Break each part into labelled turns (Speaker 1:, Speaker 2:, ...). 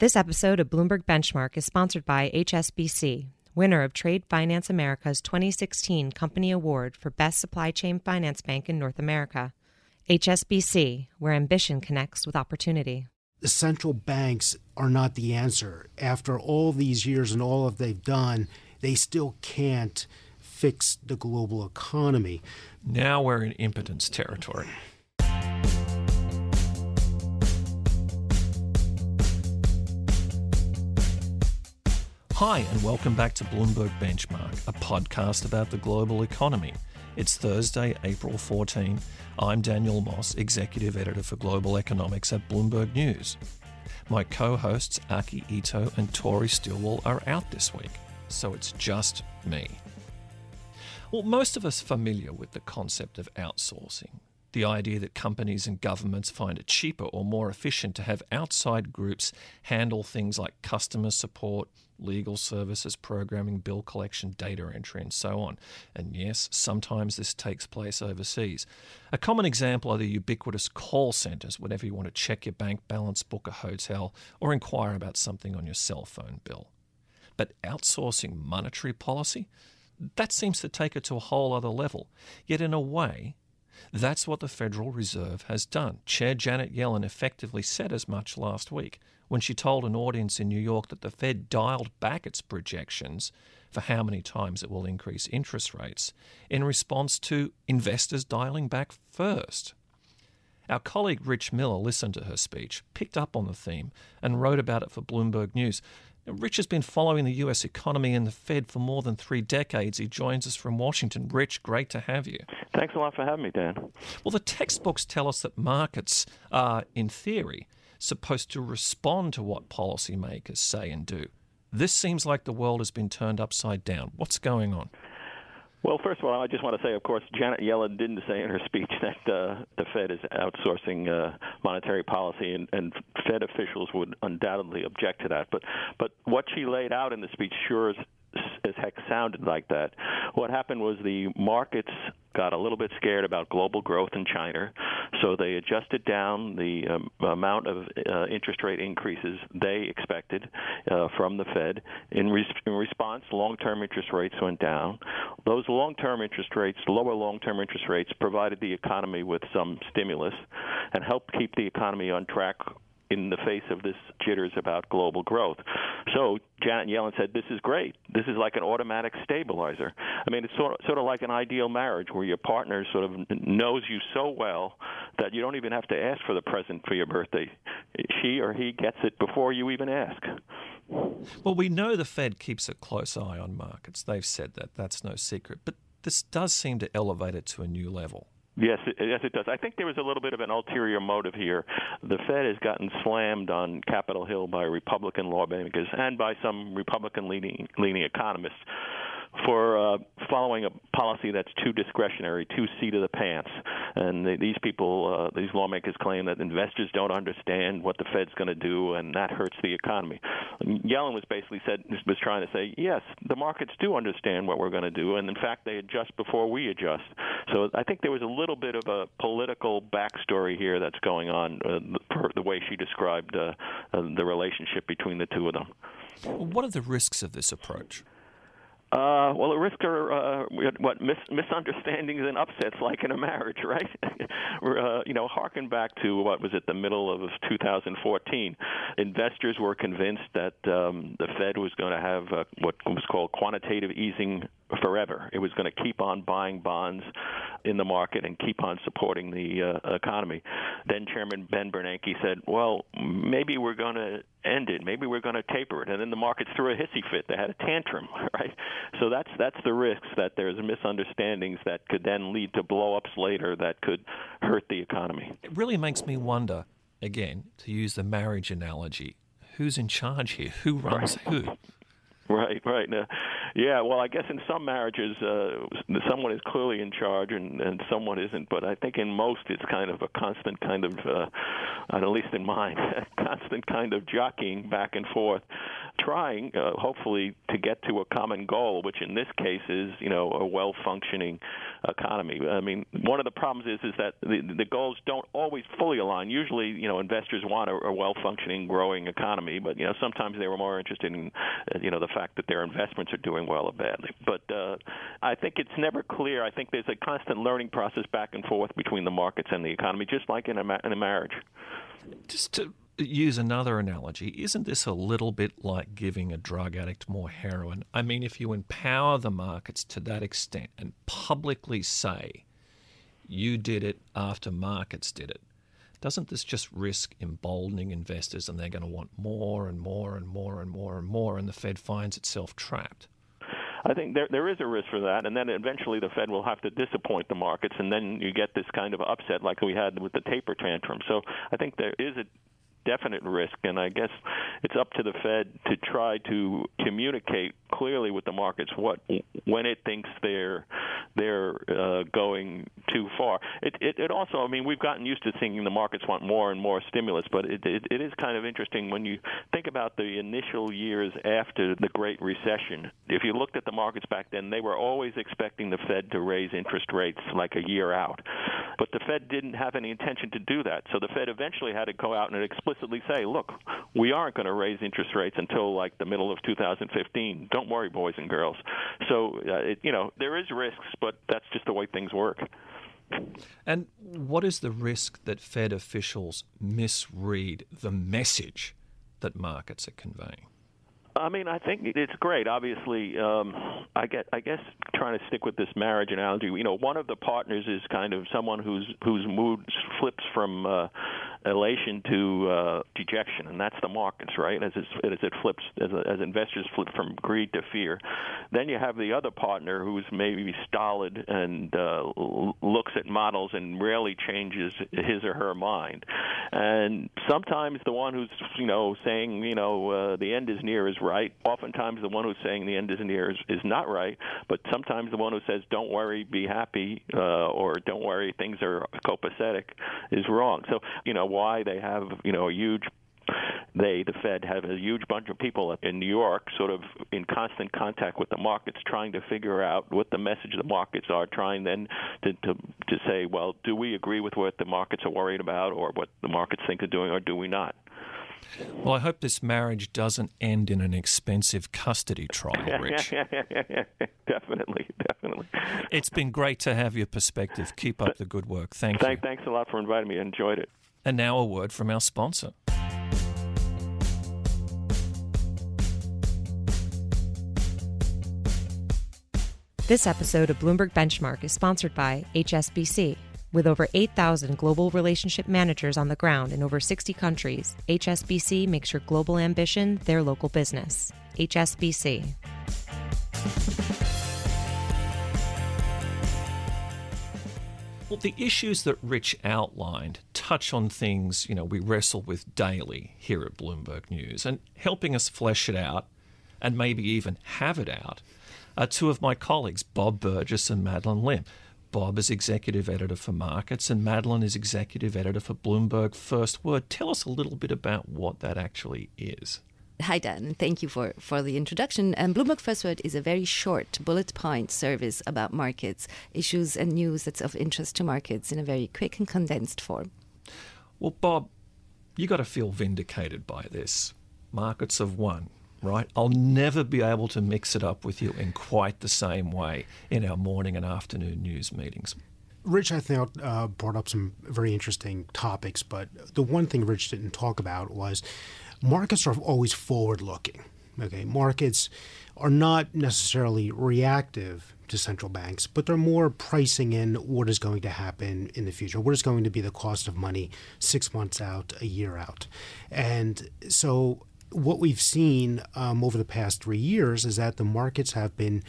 Speaker 1: This episode of Bloomberg Benchmark is sponsored by HSBC, winner of Trade Finance America's 2016 Company Award for Best Supply Chain Finance Bank in North America. HSBC, where ambition connects with opportunity.
Speaker 2: The central banks are not the answer. After all these years and all of they've done, they still can't fix the global economy.
Speaker 3: Now we're in impotence territory. Hi, and welcome back to Bloomberg Benchmark, a podcast about the global economy. It's Thursday, April 14. I'm Daniel Moss, Executive Editor for Global Economics at Bloomberg News. My co hosts, Aki Ito and Tori Stilwell, are out this week, so it's just me. Well, most of us familiar with the concept of outsourcing the idea that companies and governments find it cheaper or more efficient to have outside groups handle things like customer support, legal services, programming, bill collection, data entry, and so on. And yes, sometimes this takes place overseas. A common example are the ubiquitous call centres whenever you want to check your bank balance, book a hotel, or inquire about something on your cell phone bill. But outsourcing monetary policy? That seems to take it to a whole other level. Yet, in a way, that's what the Federal Reserve has done. Chair Janet Yellen effectively said as much last week when she told an audience in New York that the Fed dialed back its projections for how many times it will increase interest rates in response to investors dialing back first. Our colleague Rich Miller listened to her speech, picked up on the theme, and wrote about it for Bloomberg News. Rich has been following the US economy and the Fed for more than three decades. He joins us from Washington. Rich, great to have you.
Speaker 4: Thanks a lot for having me, Dan.
Speaker 3: Well, the textbooks tell us that markets are, in theory, supposed to respond to what policymakers say and do. This seems like the world has been turned upside down. What's going on?
Speaker 4: Well, first of all, I just want to say, of course, Janet Yellen didn't say in her speech that uh, the Fed is outsourcing uh, monetary policy, and, and Fed officials would undoubtedly object to that. But, but what she laid out in the speech sure is as heck sounded like that. What happened was the markets got a little bit scared about global growth in China, so they adjusted down the um, amount of uh, interest rate increases they expected uh, from the Fed. In, in response, long-term interest rates went down. Those long-term interest rates, lower long-term interest rates, provided the economy with some stimulus and helped keep the economy on track in the face of this jitters about global growth. So Janet Yellen said, "This is great. This is like an automatic stabilizer. I mean, it's sort of, sort of like an ideal marriage where your partner sort of knows you so well that you don't even have to ask for the present for your birthday. She or he gets it before you even ask."
Speaker 3: Well, we know the Fed keeps a close eye on markets. They've said that. That's no secret. But this does seem to elevate it to a new level.
Speaker 4: Yes, yes, it does. I think there was a little bit of an ulterior motive here. The Fed has gotten slammed on Capitol Hill by Republican lawmakers and by some Republican leaning, leaning economists for uh, following a policy that's too discretionary, too seat of the pants. And they, these people, uh, these lawmakers claim that investors don't understand what the Fed's going to do, and that hurts the economy. Yellen was basically said was trying to say, yes, the markets do understand what we're going to do, and in fact, they adjust before we adjust. So I think there was a little bit of a political backstory here that's going on, uh, the, the way she described uh, uh, the relationship between the two of them.
Speaker 3: What are the risks of this approach?
Speaker 4: Uh, well, the risk are uh, what mis- misunderstandings and upsets, like in a marriage, right? uh, you know, harken back to what was it, the middle of 2014. Investors were convinced that um, the Fed was going to have uh, what was called quantitative easing forever. It was going to keep on buying bonds in the market and keep on supporting the uh, economy. Then Chairman Ben Bernanke said, "Well, maybe we're going to end it. Maybe we're going to taper it." And then the markets threw a hissy fit. They had a tantrum, right? So that's that's the risks that there's misunderstandings that could then lead to blowups later that could hurt the economy.
Speaker 3: It really makes me wonder, again, to use the marriage analogy, who's in charge here? Who runs
Speaker 4: right.
Speaker 3: who?
Speaker 4: Right, right. Now, Yeah, well, I guess in some marriages, uh, someone is clearly in charge and, and someone isn't. But I think in most, it's kind of a constant kind of, uh, at least in mine, constant kind of jockeying back and forth, trying, uh, hopefully, to get to a common goal, which in this case is, you know, a well-functioning economy. I mean, one of the problems is is that the, the goals don't always fully align. Usually, you know, investors want a, a well-functioning, growing economy, but you know, sometimes they were more interested in, uh, you know, the fact that their investments are doing well or badly. But uh, I think it's never clear. I think there's a constant learning process back and forth between the markets and the economy, just like in a, ma- in a marriage.
Speaker 3: Just to use another analogy, isn't this a little bit like giving a drug addict more heroin? I mean, if you empower the markets to that extent and publicly say you did it after markets did it, doesn't this just risk emboldening investors and they're going to want more and more and more and more and more, and the Fed finds itself trapped?
Speaker 4: I think there there is a risk for that, and then eventually the Fed will have to disappoint the markets, and then you get this kind of upset like we had with the taper tantrum. So I think there is a definite risk, and I guess it's up to the Fed to try to communicate clearly with the markets what when it thinks they're they're uh, going too far. It, it it also, I mean, we've gotten used to thinking the markets want more and more stimulus, but it, it it is kind of interesting when you think about the initial years after the Great Recession. If you looked at the markets back then, they were always expecting the Fed to raise interest rates like a year out, but the Fed didn't have any intention to do that. So the Fed eventually had to go out and explicitly say, "Look, we aren't going to raise interest rates until like the middle of 2015. Don't worry, boys and girls." So uh, it, you know there is risks, but that's just the way things work.
Speaker 3: And what is the risk that Fed officials misread the message that markets are conveying?
Speaker 4: I mean, I think it's great. Obviously, um, I get. I guess trying to stick with this marriage analogy. You know, one of the partners is kind of someone whose whose mood flips from uh, elation to uh, dejection, and that's the markets, right? As, as it flips, as, as investors flip from greed to fear. Then you have the other partner who's maybe stolid and uh, looks at models and rarely changes his or her mind. And sometimes the one who's you know saying you know uh, the end is near is right. Oftentimes the one who's saying the end is near is, is not right. But sometimes the one who says don't worry, be happy, uh, or don't worry, things are copacetic, is wrong. So you know why they have you know a huge they, the Fed, have a huge bunch of people in New York sort of in constant contact with the markets, trying to figure out what the message the markets are, trying then to, to, to say, well, do we agree with what the markets are worried about or what the markets think they're doing, or do we not?
Speaker 3: Well, I hope this marriage doesn't end in an expensive custody trial, Rich.
Speaker 4: definitely, definitely.
Speaker 3: It's been great to have your perspective. Keep up the good work. Thank
Speaker 4: Thank,
Speaker 3: you.
Speaker 4: Thanks a lot for inviting me. I enjoyed it.
Speaker 3: And now a word from our sponsor.
Speaker 1: This episode of Bloomberg Benchmark is sponsored by HSBC. With over 8,000 global relationship managers on the ground in over 60 countries, HSBC makes your global ambition their local business. HSBC.
Speaker 3: Well, the issues that Rich outlined touch on things, you know, we wrestle with daily here at Bloomberg News. And helping us flesh it out and maybe even have it out are two of my colleagues, Bob Burgess and Madeleine Lim. Bob is executive editor for Markets, and Madeleine is executive editor for Bloomberg First Word. Tell us a little bit about what that actually is.
Speaker 5: Hi, Dan, and thank you for, for the introduction. And Bloomberg First Word is a very short bullet point service about markets, issues, and news that's of interest to markets in a very quick and condensed form.
Speaker 3: Well, Bob, you got to feel vindicated by this. Markets have won, right? I'll never be able to mix it up with you in quite the same way in our morning and afternoon news meetings.
Speaker 2: Rich, I think, uh, brought up some very interesting topics, but the one thing Rich didn't talk about was markets are always forward looking. Okay, markets are not necessarily reactive to central banks, but they're more pricing in what is going to happen in the future, what is going to be the cost of money six months out, a year out. And so, what we've seen um, over the past three years is that the markets have been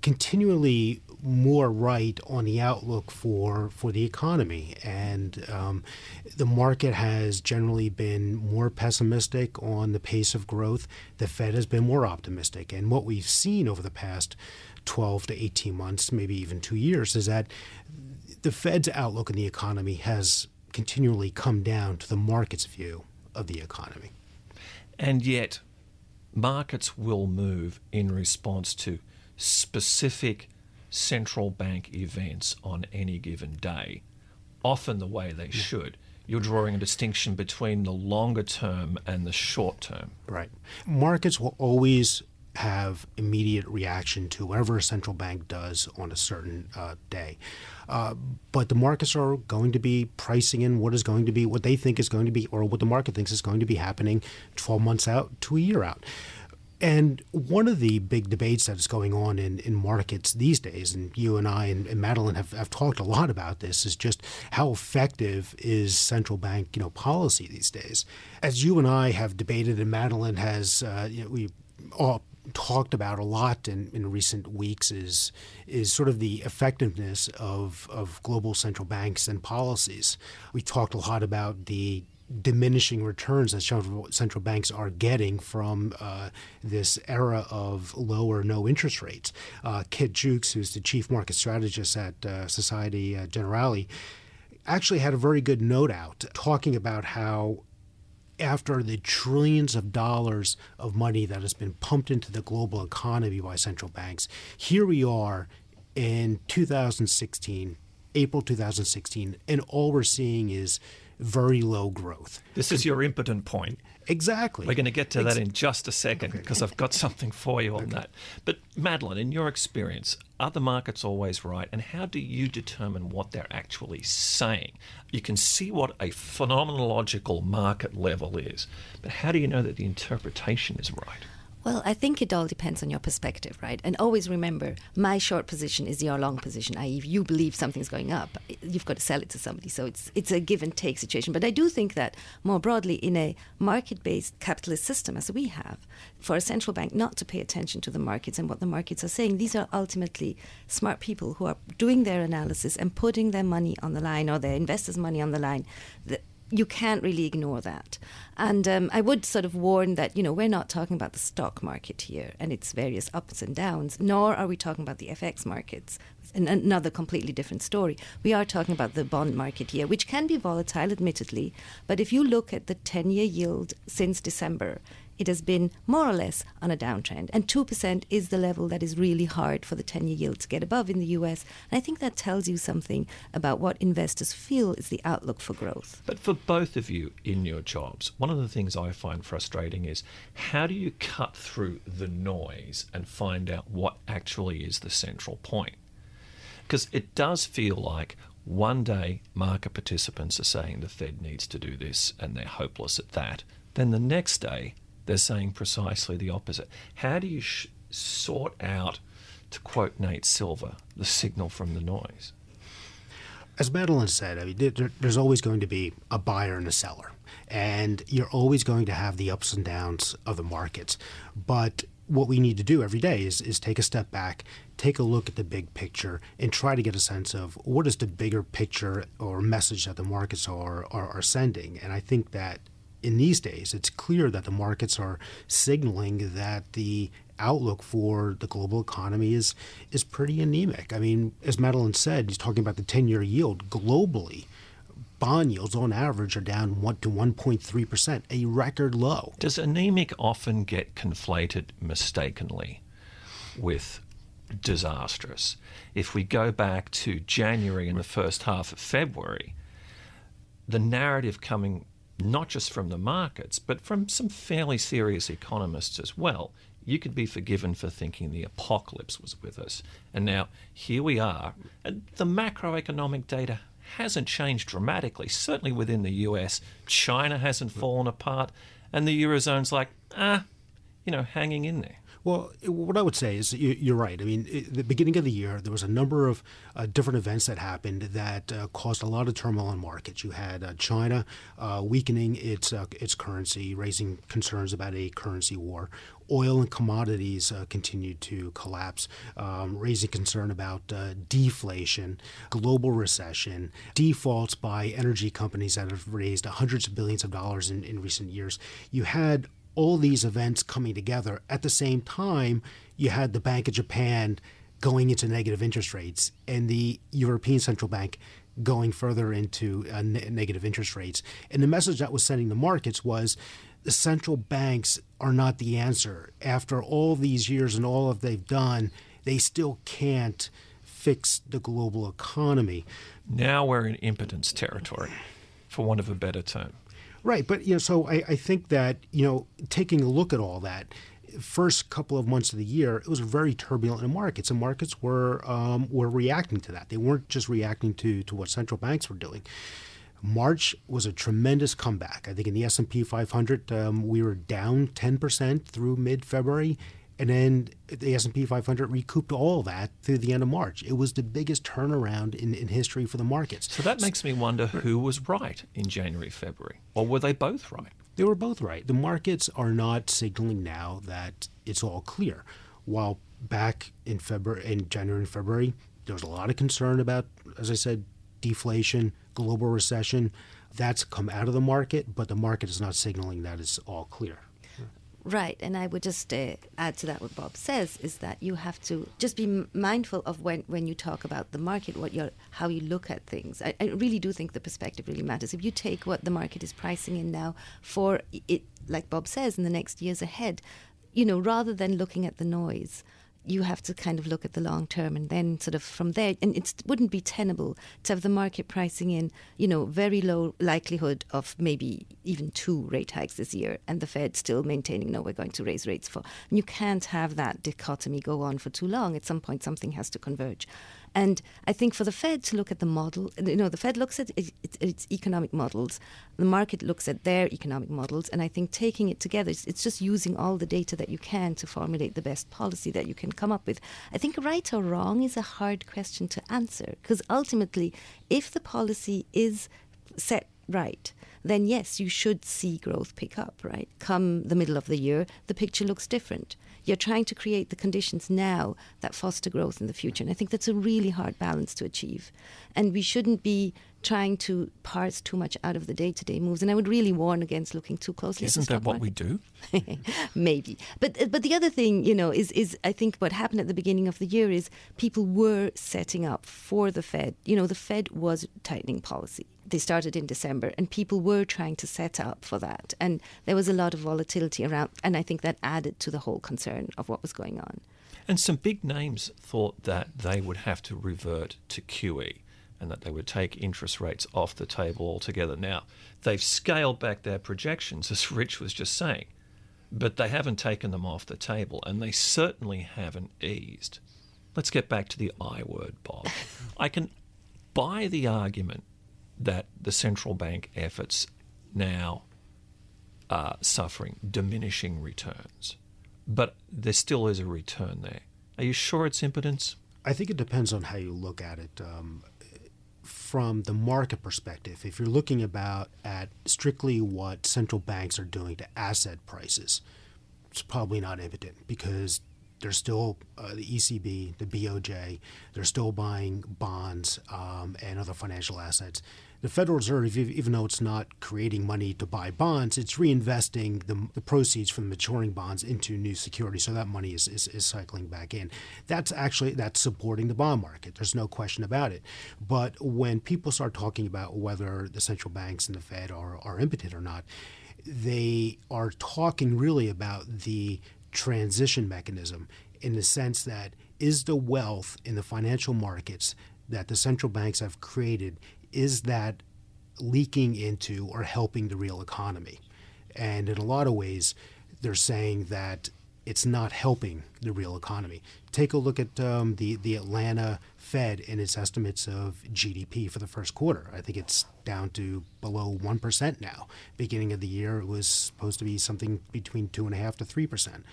Speaker 2: continually more right on the outlook for for the economy, and um, the market has generally been more pessimistic on the pace of growth. The Fed has been more optimistic, and what we've seen over the past 12 to 18 months, maybe even two years, is that the Fed's outlook on the economy has continually come down to the market's view of the economy.
Speaker 3: And yet, markets will move in response to specific central bank events on any given day, often the way they should. You're drawing a distinction between the longer term and the short term.
Speaker 2: Right. Markets will always have immediate reaction to whatever a central bank does on a certain uh, day. Uh, but the markets are going to be pricing in what is going to be what they think is going to be, or what the market thinks is going to be happening 12 months out to a year out. And one of the big debates that is going on in, in markets these days, and you and I and, and Madeleine have, have talked a lot about this, is just how effective is central bank you know policy these days. As you and I have debated, and Madeleine has, uh, you know, we all talked about a lot in, in recent weeks is is sort of the effectiveness of, of global central banks and policies. We talked a lot about the diminishing returns that central banks are getting from uh, this era of low or no interest rates. Uh, Kit Juckes, who's the chief market strategist at uh, Societe uh, Generale, actually had a very good note out talking about how after the trillions of dollars of money that has been pumped into the global economy by central banks, here we are in 2016, April 2016, and all we're seeing is very low growth.
Speaker 3: This is your impotent point.
Speaker 2: Exactly.
Speaker 3: We're going to get to that in just a second because okay. I've got something for you on okay. that. But Madeleine, in your experience, are the markets always right? And how do you determine what they're actually saying? You can see what a phenomenological market level is, but how do you know that the interpretation is right?
Speaker 5: Well, I think it all depends on your perspective, right? And always remember, my short position is your long position. I.e., if you believe something's going up, you've got to sell it to somebody. So it's it's a give and take situation. But I do think that more broadly, in a market-based capitalist system as we have, for a central bank not to pay attention to the markets and what the markets are saying, these are ultimately smart people who are doing their analysis and putting their money on the line or their investors' money on the line you can't really ignore that. And um, I would sort of warn that, you know, we're not talking about the stock market here and its various ups and downs, nor are we talking about the FX markets, another completely different story. We are talking about the bond market here, which can be volatile, admittedly. But if you look at the 10 year yield since December, it has been more or less on a downtrend. And 2% is the level that is really hard for the 10 year yield to get above in the US. And I think that tells you something about what investors feel is the outlook for growth.
Speaker 3: But for both of you in your jobs, one of the things I find frustrating is how do you cut through the noise and find out what actually is the central point? Because it does feel like one day market participants are saying the Fed needs to do this and they're hopeless at that. Then the next day, they're saying precisely the opposite. How do you sh- sort out, to quote Nate Silver, the signal from the noise?
Speaker 2: As Madeleine said, I mean, there's always going to be a buyer and a seller, and you're always going to have the ups and downs of the markets. But what we need to do every day is, is take a step back, take a look at the big picture, and try to get a sense of what is the bigger picture or message that the markets are, are, are sending. And I think that in these days, it's clear that the markets are signaling that the outlook for the global economy is is pretty anemic. I mean, as Madeleine said, he's talking about the 10-year yield globally. Bond yields on average are down 1 to 1.3%, a record low.
Speaker 3: Does anemic often get conflated mistakenly with disastrous? If we go back to January and the first half of February, the narrative coming not just from the markets, but from some fairly serious economists as well. You could be forgiven for thinking the apocalypse was with us. And now here we are. And the macroeconomic data hasn't changed dramatically, certainly within the US. China hasn't fallen apart. And the Eurozone's like, ah, you know, hanging in there.
Speaker 2: Well, what I would say is you're right. I mean, at the beginning of the year, there was a number of uh, different events that happened that uh, caused a lot of turmoil in markets. You had uh, China uh, weakening its uh, its currency, raising concerns about a currency war. Oil and commodities uh, continued to collapse, um, raising concern about deflation, global recession, defaults by energy companies that have raised hundreds of billions of dollars in, in recent years. You had all these events coming together. At the same time you had the bank of japan going into negative interest rates and the european central bank going further into uh, ne- negative interest rates. And the message that was sending the markets was the central banks are not the answer. After all these years and all of they've done they still can't fix the global economy.
Speaker 3: Now we're in impotence territory for want of a better term
Speaker 2: Right, but you know, so I, I think that you know, taking a look at all that, first couple of months of the year, it was very turbulent in markets, and markets were um, were reacting to that. They weren't just reacting to to what central banks were doing. March was a tremendous comeback. I think in the S and P 500, um, we were down 10 percent through mid February, and then the S&P 500 recouped all that through the end of March. It was the biggest turnaround in, in history for the markets.
Speaker 3: So that makes me wonder who was right in January, February, or were they both right?
Speaker 2: They were both right. The markets are not signaling now that it's all clear. While back in February, in January and February, there was a lot of concern about, as I said, deflation, global recession. That's come out of the market, but the market is not signaling that it's all clear.
Speaker 5: Right, and I would just uh, add to that what Bob says is that you have to just be mindful of when, when you talk about the market, what you how you look at things. I, I, really do think the perspective really matters. If you take what the market is pricing in now for it, like Bob says, in the next years ahead, you know, rather than looking at the noise, you have to kind of look at the long term and then sort of from there and it wouldn't be tenable to have the market pricing in you know very low likelihood of maybe even two rate hikes this year and the fed still maintaining no we're going to raise rates for and you can't have that dichotomy go on for too long. At some point something has to converge and I think for the Fed to look at the model, you know, the Fed looks at its, its economic models, the market looks at their economic models, and I think taking it together, it's, it's just using all the data that you can to formulate the best policy that you can come up with. I think right or wrong is a hard question to answer because ultimately, if the policy is set right, then yes, you should see growth pick up, right? Come the middle of the year, the picture looks different. You're trying to create the conditions now that foster growth in the future. And I think that's a really hard balance to achieve. And we shouldn't be trying to parse too much out of the day to day moves. And I would really warn against looking too closely
Speaker 3: Isn't that what we do?
Speaker 5: Maybe. But uh, but the other thing, you know, is is I think what happened at the beginning of the year is people were setting up for the Fed. You know, the Fed was tightening policy they started in December, and people were trying to set up for that. And there was a lot of volatility around, and I think that added to the whole concern of what was going on.
Speaker 3: And some big names thought that they would have to revert to QE and that they would take interest rates off the table altogether. Now, they've scaled back their projections, as Rich was just saying, but they haven't taken them off the table, and they certainly haven't eased. Let's get back to the I word, Bob. I can buy the argument that the central bank efforts now are suffering diminishing returns. But there still is a return there. Are you sure it's impotence?
Speaker 2: I think it depends on how you look at it. Um, from the market perspective, if you're looking about at strictly what central banks are doing to asset prices, it's probably not impotent because they're still uh, the ECB, the BOJ, they're still buying bonds um, and other financial assets. The Federal Reserve, even though it's not creating money to buy bonds, it's reinvesting the, the proceeds from the maturing bonds into new securities. So that money is, is, is cycling back in. That's actually that's supporting the bond market. There's no question about it. But when people start talking about whether the central banks and the Fed are, are impotent or not, they are talking really about the transition mechanism in the sense that is the wealth in the financial markets that the central banks have created is that leaking into or helping the real economy? And in a lot of ways they're saying that it's not helping the real economy. Take a look at um, the the Atlanta Fed and its estimates of GDP for the first quarter. I think it's down to below one percent now. Beginning of the year, it was supposed to be something between two and a half to three percent.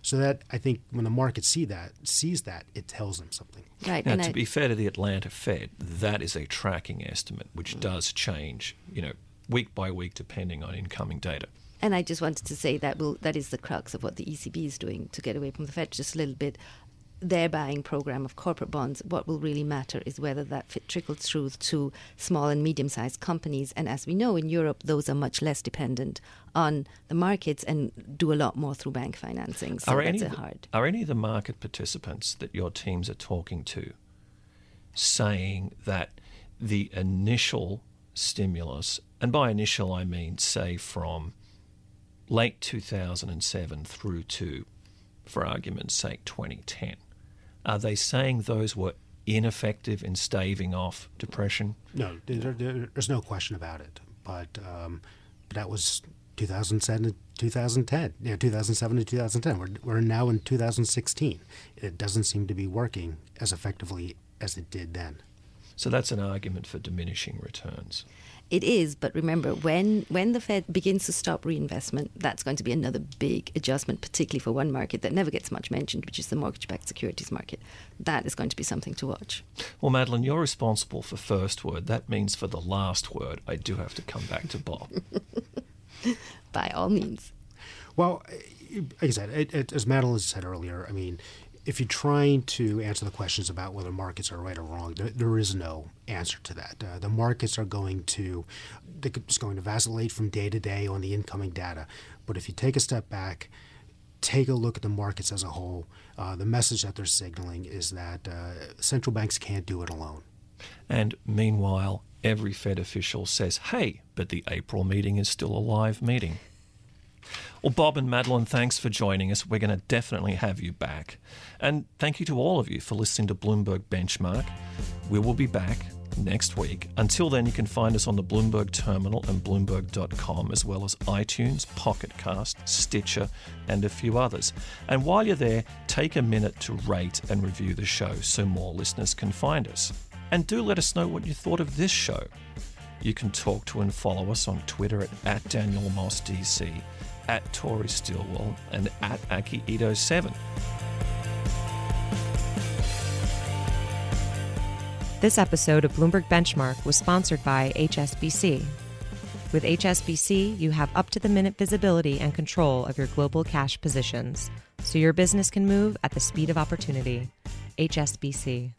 Speaker 2: So that I think when the market see that sees that, it tells them something.
Speaker 5: Right.
Speaker 3: Now,
Speaker 5: and
Speaker 3: to
Speaker 5: I-
Speaker 3: be fair to the Atlanta Fed, that is a tracking estimate, which does change, you know, week by week depending on incoming data.
Speaker 5: And I just wanted to say that will that is the crux of what the ECB is doing to get away from the Fed just a little bit. Their buying program of corporate bonds. What will really matter is whether that fit trickles through to small and medium-sized companies. And as we know, in Europe, those are much less dependent on the markets and do a lot more through bank financing. So
Speaker 3: are
Speaker 5: that's
Speaker 3: any
Speaker 5: a hard.
Speaker 3: are any of the market participants that your teams are talking to saying that the initial stimulus, and by initial I mean say from late 2007 through to, for argument's sake, 2010, are they saying those were ineffective in staving off depression?
Speaker 2: No, there, there, there's no question about it. But um, that was 2007 to 2010. Yeah, 2007 to 2010. We're, we're now in 2016. It doesn't seem to be working as effectively as it did then.
Speaker 3: So that's an argument for diminishing returns.
Speaker 5: It is, but remember, when when the Fed begins to stop reinvestment, that's going to be another big adjustment, particularly for one market that never gets much mentioned, which is the mortgage-backed securities market. That is going to be something to watch.
Speaker 3: Well, Madeleine, you're responsible for first word. That means for the last word, I do have to come back to Bob.
Speaker 5: By all means.
Speaker 2: Well, eh, like I said, it, it, as Madeleine said earlier, I mean, if you're trying to answer the questions about whether markets are right or wrong, there, there is no answer to that. Uh, the markets are going to they're just going to vacillate from day to day on the incoming data. But if you take a step back, take a look at the markets as a whole, uh, the message that they're signaling is that uh, central banks can't do it alone.
Speaker 3: And meanwhile, every Fed official says, hey, but the April meeting is still a live meeting. Well, Bob and Madeleine, thanks for joining us. We're going to definitely have you back. And thank you to all of you for listening to Bloomberg Benchmark. We will be back next week. Until then, you can find us on the Bloomberg Terminal and Bloomberg.com, as well as iTunes, Pocket Cast, Stitcher, and a few others. And while you're there, take a minute to rate and review the show so more listeners can find us. And do let us know what you thought of this show. You can talk to and follow us on Twitter at, at Daniel Moss DC, at Tori Stilwell, and at Aki Ito 7.
Speaker 1: This episode of Bloomberg Benchmark was sponsored by HSBC. With HSBC, you have up to the minute visibility and control of your global cash positions, so your business can move at the speed of opportunity. HSBC.